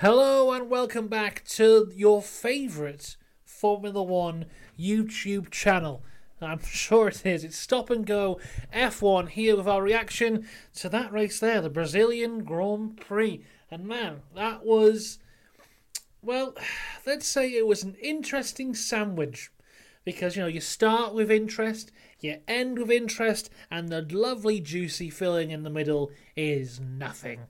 Hello and welcome back to your favourite Formula One YouTube channel. I'm sure it is. It's Stop and Go F1 here with our reaction to that race there, the Brazilian Grand Prix. And man, that was, well, let's say it was an interesting sandwich. Because, you know, you start with interest, you end with interest, and the lovely juicy filling in the middle is nothing.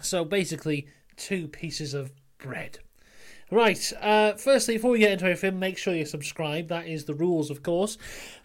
So basically, two pieces of bread. Right, uh, firstly, before we get into everything, make sure you subscribe. That is the rules, of course.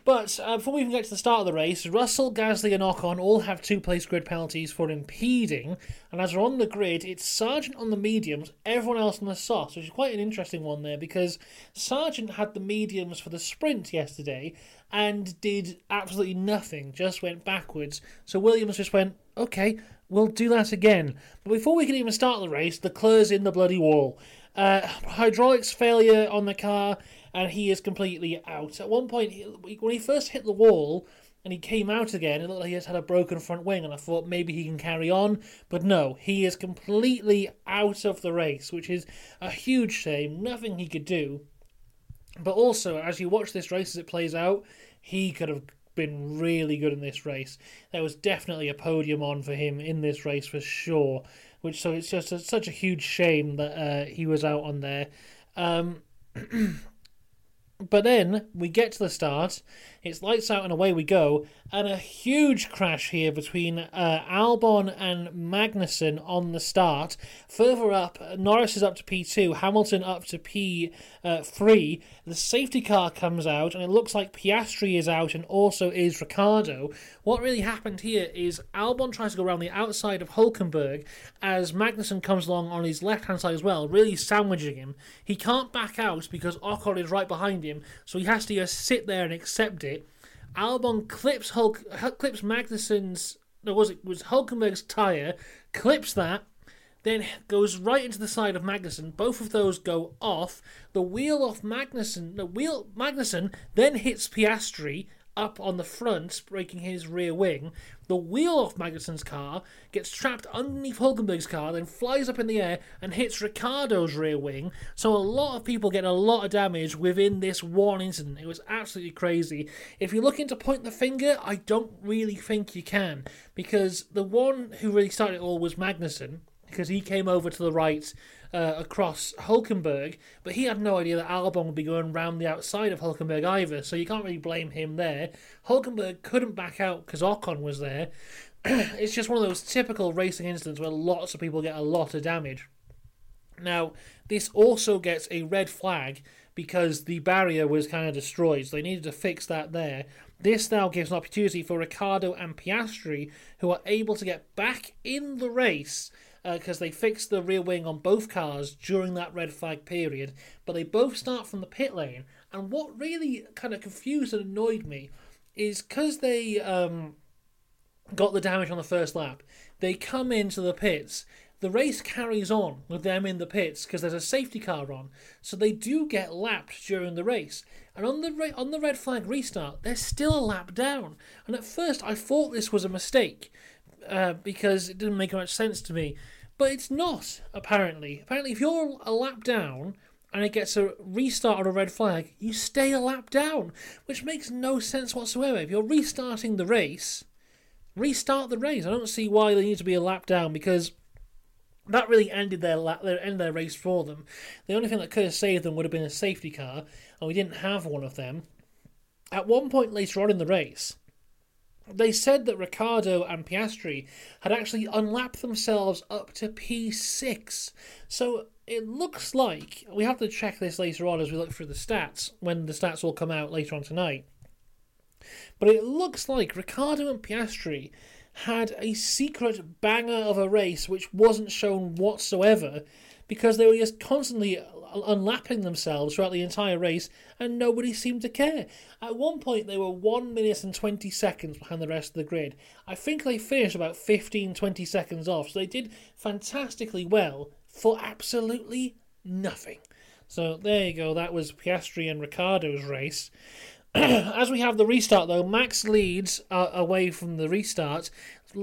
But uh, before we even get to the start of the race, Russell, Gasly, and Ocon all have two place grid penalties for impeding. And as we're on the grid, it's Sargent on the mediums, everyone else on the softs, which is quite an interesting one there because Sargent had the mediums for the sprint yesterday and did absolutely nothing, just went backwards. So Williams just went, okay, we'll do that again. But before we can even start the race, the Leclerc's in the bloody wall. Uh, hydraulics failure on the car, and he is completely out. At one point, when he first hit the wall and he came out again, it looked like he just had a broken front wing, and I thought maybe he can carry on. But no, he is completely out of the race, which is a huge shame. Nothing he could do. But also, as you watch this race as it plays out, he could have been really good in this race. There was definitely a podium on for him in this race for sure. Which so it's just a, such a huge shame that uh, he was out on there. Um, but then we get to the start. It's lights out and away we go, and a huge crash here between uh, Albon and Magnussen on the start. Further up, Norris is up to P2, Hamilton up to P3. Uh, the safety car comes out, and it looks like Piastri is out, and also is Ricciardo. What really happened here is Albon tries to go around the outside of Hulkenberg as Magnussen comes along on his left hand side as well, really sandwiching him. He can't back out because Ocon is right behind him, so he has to just sit there and accept it Albon clips Hulk clips Magnussen's no was it was Hulkenberg's tire, clips that, then goes right into the side of Magnussen. Both of those go off. The wheel off Magnussen, the wheel Magnussen then hits Piastri up on the front, breaking his rear wing. The wheel off Magnussen's car gets trapped underneath Hulkenberg's car, then flies up in the air and hits Ricciardo's rear wing. So a lot of people get a lot of damage within this one incident. It was absolutely crazy. If you're looking to point the finger, I don't really think you can, because the one who really started it all was Magnussen because he came over to the right uh, across Hulkenberg, but he had no idea that Albon would be going round the outside of Hulkenberg either, so you can't really blame him there. Hulkenberg couldn't back out because Ocon was there. it's just one of those typical racing incidents where lots of people get a lot of damage. Now, this also gets a red flag because the barrier was kind of destroyed, so they needed to fix that there. This now gives an opportunity for Ricciardo and Piastri, who are able to get back in the race because uh, they fixed the rear wing on both cars during that red flag period. But they both start from the pit lane, and what really kind of confused and annoyed me is because they um, got the damage on the first lap, they come into the pits. The race carries on with them in the pits because there's a safety car on, so they do get lapped during the race. And on the on the red flag restart, they're still a lap down. And at first, I thought this was a mistake uh, because it didn't make much sense to me. But it's not, apparently. Apparently, if you're a lap down and it gets a restart on a red flag, you stay a lap down, which makes no sense whatsoever. If you're restarting the race, restart the race. I don't see why they need to be a lap down because that really ended their lap, their end their race for them. The only thing that could have saved them would have been a safety car, and we didn't have one of them. At one point later on in the race, they said that Ricciardo and Piastri had actually unlapped themselves up to P6. So it looks like we have to check this later on as we look through the stats when the stats will come out later on tonight. But it looks like Ricciardo and Piastri had a secret banger of a race which wasn't shown whatsoever because they were just constantly unlapping themselves throughout the entire race, and nobody seemed to care. At one point, they were 1 minute and 20 seconds behind the rest of the grid. I think they finished about 15 20 seconds off, so they did fantastically well for absolutely nothing. So there you go, that was Piastri and Ricciardo's race. As we have the restart, though, Max leads uh, away from the restart.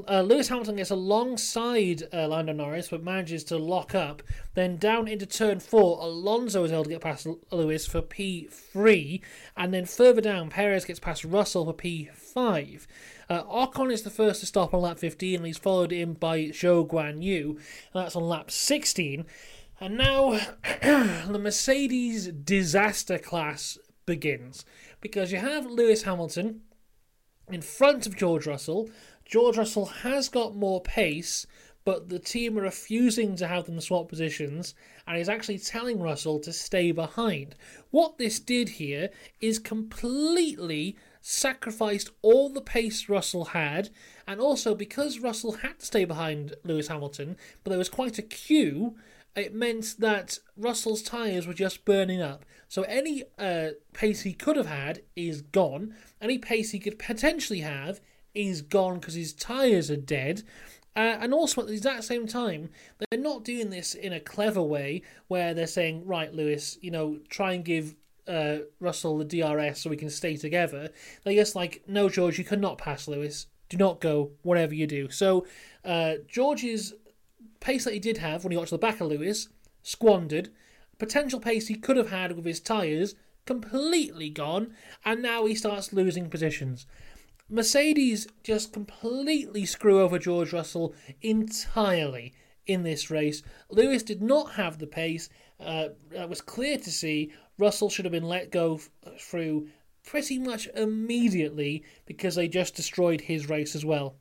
Uh, Lewis Hamilton gets alongside uh, Lando Norris, but manages to lock up. Then down into turn four, Alonso is able to get past Lewis for P3. And then further down, Perez gets past Russell for P5. Uh, Ocon is the first to stop on lap 15, and he's followed in by Zhou Guan Yu. That's on lap 16. And now the Mercedes disaster class begins because you have Lewis Hamilton in front of George Russell. George Russell has got more pace, but the team are refusing to have them swap positions and is actually telling Russell to stay behind. What this did here is completely sacrificed all the pace Russell had, and also because Russell had to stay behind Lewis Hamilton, but there was quite a queue it meant that Russell's tyres were just burning up. So any uh, pace he could have had is gone. Any pace he could potentially have is gone because his tyres are dead. Uh, and also at the exact same time, they're not doing this in a clever way where they're saying, right, Lewis, you know, try and give uh, Russell the DRS so we can stay together. They're just like, no, George, you cannot pass Lewis. Do not go, whatever you do. So uh, George's pace that he did have when he got to the back of Lewis, squandered. Potential pace he could have had with his tyres, completely gone, and now he starts losing positions. Mercedes just completely screw over George Russell entirely in this race. Lewis did not have the pace. Uh, it was clear to see Russell should have been let go through pretty much immediately because they just destroyed his race as well.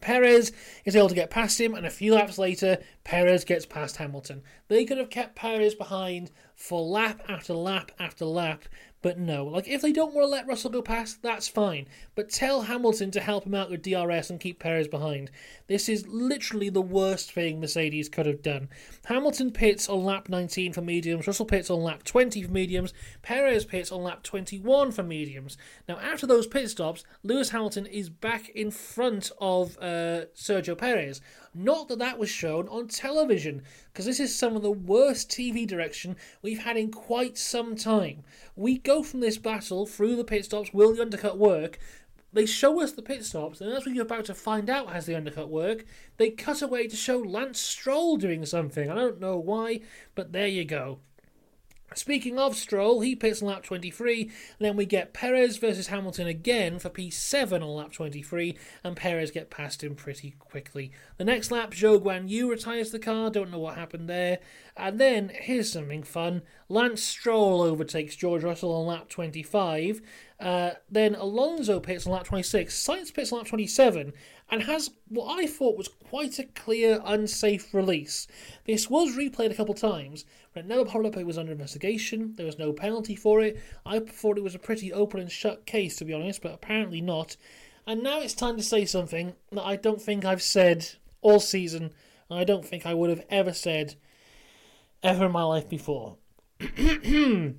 Perez is able to get past him, and a few laps later, Perez gets past Hamilton. They could have kept Perez behind for lap after lap after lap, but no, like if they don't want to let Russell go past, that's fine. But tell Hamilton to help him out with DRS and keep Perez behind. This is literally the worst thing Mercedes could have done. Hamilton pits on lap 19 for mediums, Russell pits on lap 20 for mediums, Perez pits on lap 21 for mediums. Now, after those pit stops, Lewis Hamilton is back in front of uh, Sergio Perez. Not that that was shown on television, because this is some of the worst TV direction we've had in quite some time. We go from this battle through the pit stops, will the undercut work? They show us the pit stops, and as we're about to find out has the undercut work, they cut away to show Lance Stroll doing something. I don't know why, but there you go. Speaking of Stroll, he pits on lap 23, and then we get Perez versus Hamilton again for P7 on lap 23, and Perez get past him pretty quickly. The next lap, Zhou Guan Yu retires the car, don't know what happened there. And then, here's something fun Lance Stroll overtakes George Russell on lap 25, uh, then Alonso pits on lap 26, Sainz pits on lap 27, and has what I thought was quite a clear unsafe release. This was replayed a couple times, but never it was under investigation. There was no penalty for it. I thought it was a pretty open and shut case, to be honest, but apparently not. And now it's time to say something that I don't think I've said all season, and I don't think I would have ever said ever in my life before.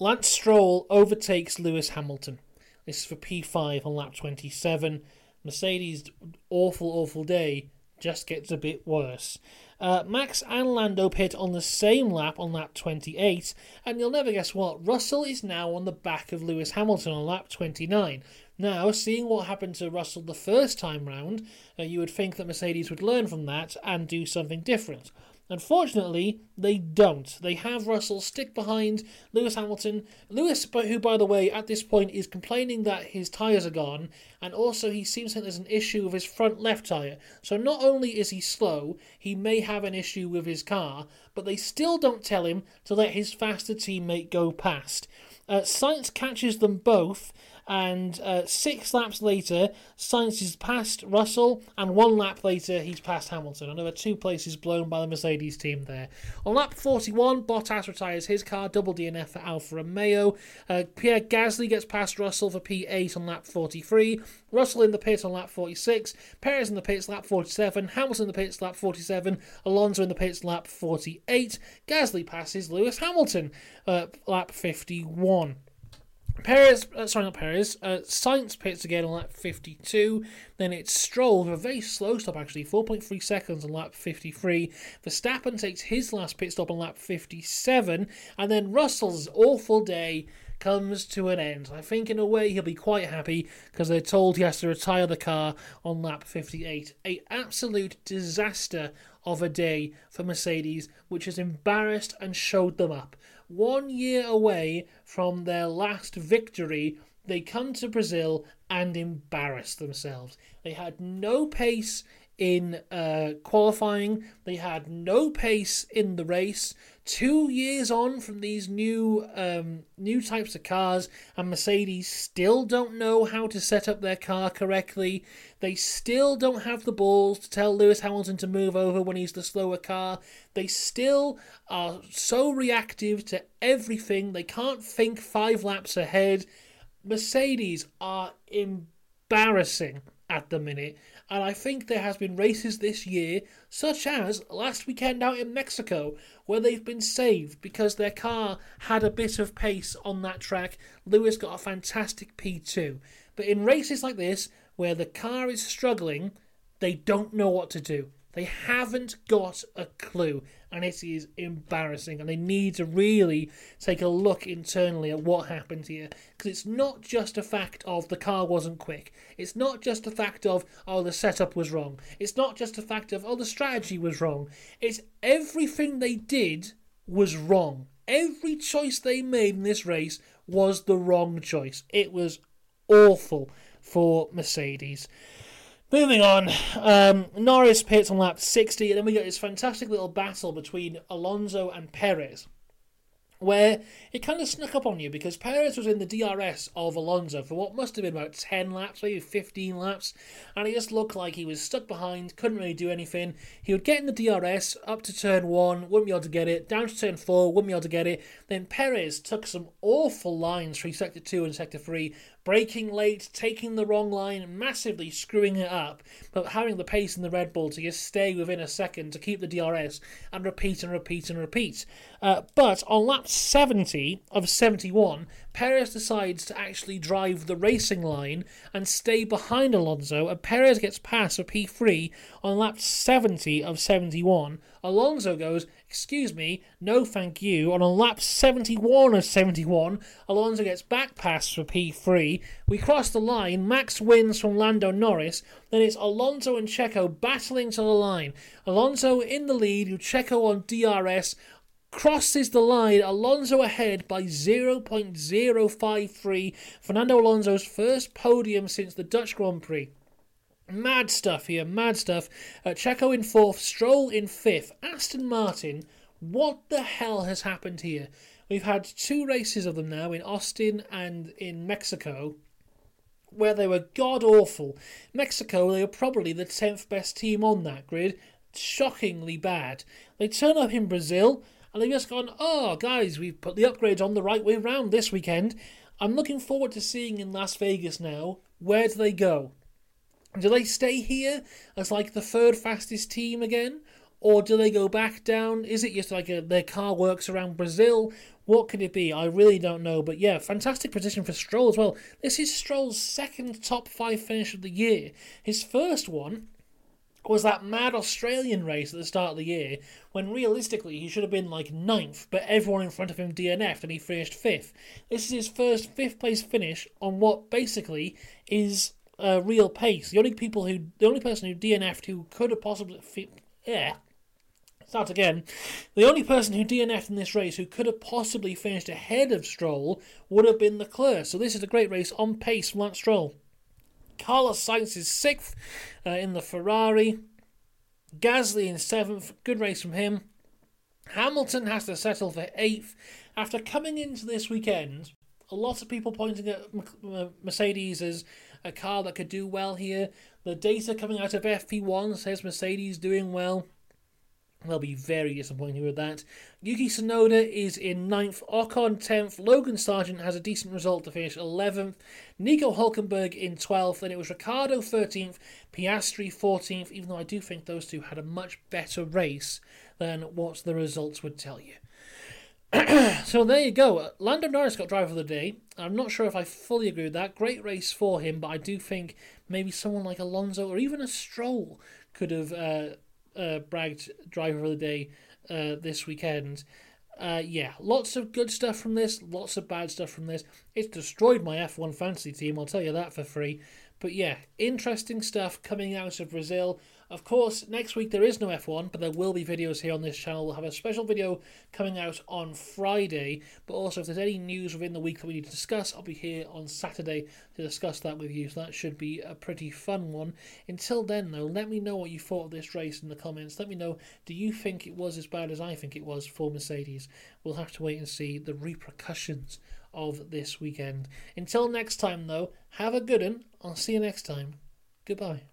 Lance Stroll overtakes Lewis Hamilton. This is for P5 on lap 27. Mercedes' awful, awful day just gets a bit worse. Uh, Max and Lando pit on the same lap on lap 28, and you'll never guess what, Russell is now on the back of Lewis Hamilton on lap 29. Now, seeing what happened to Russell the first time round, uh, you would think that Mercedes would learn from that and do something different. Unfortunately, they don't. They have Russell stick behind Lewis Hamilton. Lewis, who, by the way, at this point is complaining that his tyres are gone, and also he seems think there's an issue with his front left tyre. So not only is he slow, he may have an issue with his car, but they still don't tell him to let his faster teammate go past. Uh, Sainz catches them both and uh, six laps later, Sainz is past Russell, and one lap later, he's past Hamilton. Another two places blown by the Mercedes team there. On lap 41, Bottas retires his car, double DNF for Alfa Romeo. Uh, Pierre Gasly gets past Russell for P8 on lap 43. Russell in the pits on lap 46, Perez in the pits lap 47, Hamilton in the pits lap 47, Alonso in the pits lap 48. Gasly passes Lewis Hamilton uh, lap 51. Perez, uh, sorry, not Perez, uh, Sainz pits again on lap 52. Then it's Stroll with a very slow stop, actually, 4.3 seconds on lap 53. Verstappen takes his last pit stop on lap 57. And then Russell's awful day comes to an end. I think, in a way, he'll be quite happy because they're told he has to retire the car on lap 58. A absolute disaster of a day for Mercedes, which has embarrassed and showed them up. One year away from their last victory, they come to Brazil and embarrass themselves. They had no pace in uh, qualifying. They had no pace in the race. Two years on from these new um, new types of cars, and Mercedes still don't know how to set up their car correctly. They still don't have the balls to tell Lewis Hamilton to move over when he's the slower car. They still are so reactive to everything. They can't think five laps ahead. Mercedes are embarrassing at the minute. And I think there has been races this year, such as last weekend out in Mexico, where they've been saved because their car had a bit of pace on that track. Lewis got a fantastic P2. But in races like this, where the car is struggling, they don't know what to do. They haven't got a clue, and it is embarrassing. And they need to really take a look internally at what happened here, because it's not just a fact of the car wasn't quick. It's not just a fact of oh the setup was wrong. It's not just a fact of oh the strategy was wrong. It's everything they did was wrong. Every choice they made in this race was the wrong choice. It was awful for Mercedes. Moving on, um, Norris pits on lap 60, and then we get this fantastic little battle between Alonso and Perez, where it kind of snuck up on you because Perez was in the DRS of Alonso for what must have been about 10 laps, maybe 15 laps, and he just looked like he was stuck behind, couldn't really do anything. He would get in the DRS up to turn 1, wouldn't be able to get it, down to turn 4, wouldn't be able to get it. Then Perez took some awful lines through sector 2 and sector 3, braking late, taking the wrong line, massively screwing it up, but having the pace in the Red Bull to just stay within a second to keep the DRS and repeat and repeat and repeat. Uh, but on lap 70 of 71, Perez decides to actually drive the racing line and stay behind Alonso, and Perez gets past for P3 on lap 70 of 71. Alonso goes, Excuse me, no thank you. On a lap 71 of 71, Alonso gets back past for P3. We cross the line. Max wins from Lando Norris. Then it's Alonso and Checo battling to the line. Alonso in the lead, Checo on DRS crosses the line. Alonso ahead by 0.053. Fernando Alonso's first podium since the Dutch Grand Prix. Mad stuff here, mad stuff. Uh, Checo in fourth, Stroll in fifth. Aston Martin, what the hell has happened here? We've had two races of them now in Austin and in Mexico where they were god awful. Mexico, they were probably the 10th best team on that grid. Shockingly bad. They turn up in Brazil and they've just gone, oh, guys, we've put the upgrades on the right way round this weekend. I'm looking forward to seeing in Las Vegas now. Where do they go? Do they stay here as like the third fastest team again? Or do they go back down? Is it just like a, their car works around Brazil? What could it be? I really don't know. But yeah, fantastic position for Stroll as well. This is Stroll's second top five finish of the year. His first one was that mad Australian race at the start of the year when realistically he should have been like ninth, but everyone in front of him DNF'd and he finished fifth. This is his first fifth place finish on what basically is a real pace. The only people who, the only person who DNF'd who could have possibly, yeah, start again. The only person who DNF'd in this race who could have possibly finished ahead of Stroll would have been Leclerc. So this is a great race on pace from Lance Stroll. Carlos Sainz is sixth uh, in the Ferrari. Gasly in seventh. Good race from him. Hamilton has to settle for eighth after coming into this weekend. A lot of people pointing at Mercedes as a car that could do well here. The data coming out of FP1 says Mercedes doing well. They'll be very disappointed with that. Yuki Tsunoda is in 9th, Ocon 10th, Logan Sargent has a decent result to finish 11th, Nico Hulkenberg in 12th, and it was Ricciardo 13th, Piastri 14th, even though I do think those two had a much better race than what the results would tell you. so there you go. Lando Norris got driver of the day. I'm not sure if I fully agree with that. Great race for him, but I do think maybe someone like Alonso or even a Stroll could have uh, uh, bragged driver of the day uh, this weekend. Uh, yeah, lots of good stuff from this, lots of bad stuff from this. It's destroyed my F1 fantasy team, I'll tell you that for free. But yeah, interesting stuff coming out of Brazil. Of course, next week there is no F1, but there will be videos here on this channel. We'll have a special video coming out on Friday. But also, if there's any news within the week that we need to discuss, I'll be here on Saturday to discuss that with you. So that should be a pretty fun one. Until then, though, let me know what you thought of this race in the comments. Let me know, do you think it was as bad as I think it was for Mercedes? We'll have to wait and see the repercussions of this weekend. Until next time, though, have a good one. I'll see you next time. Goodbye.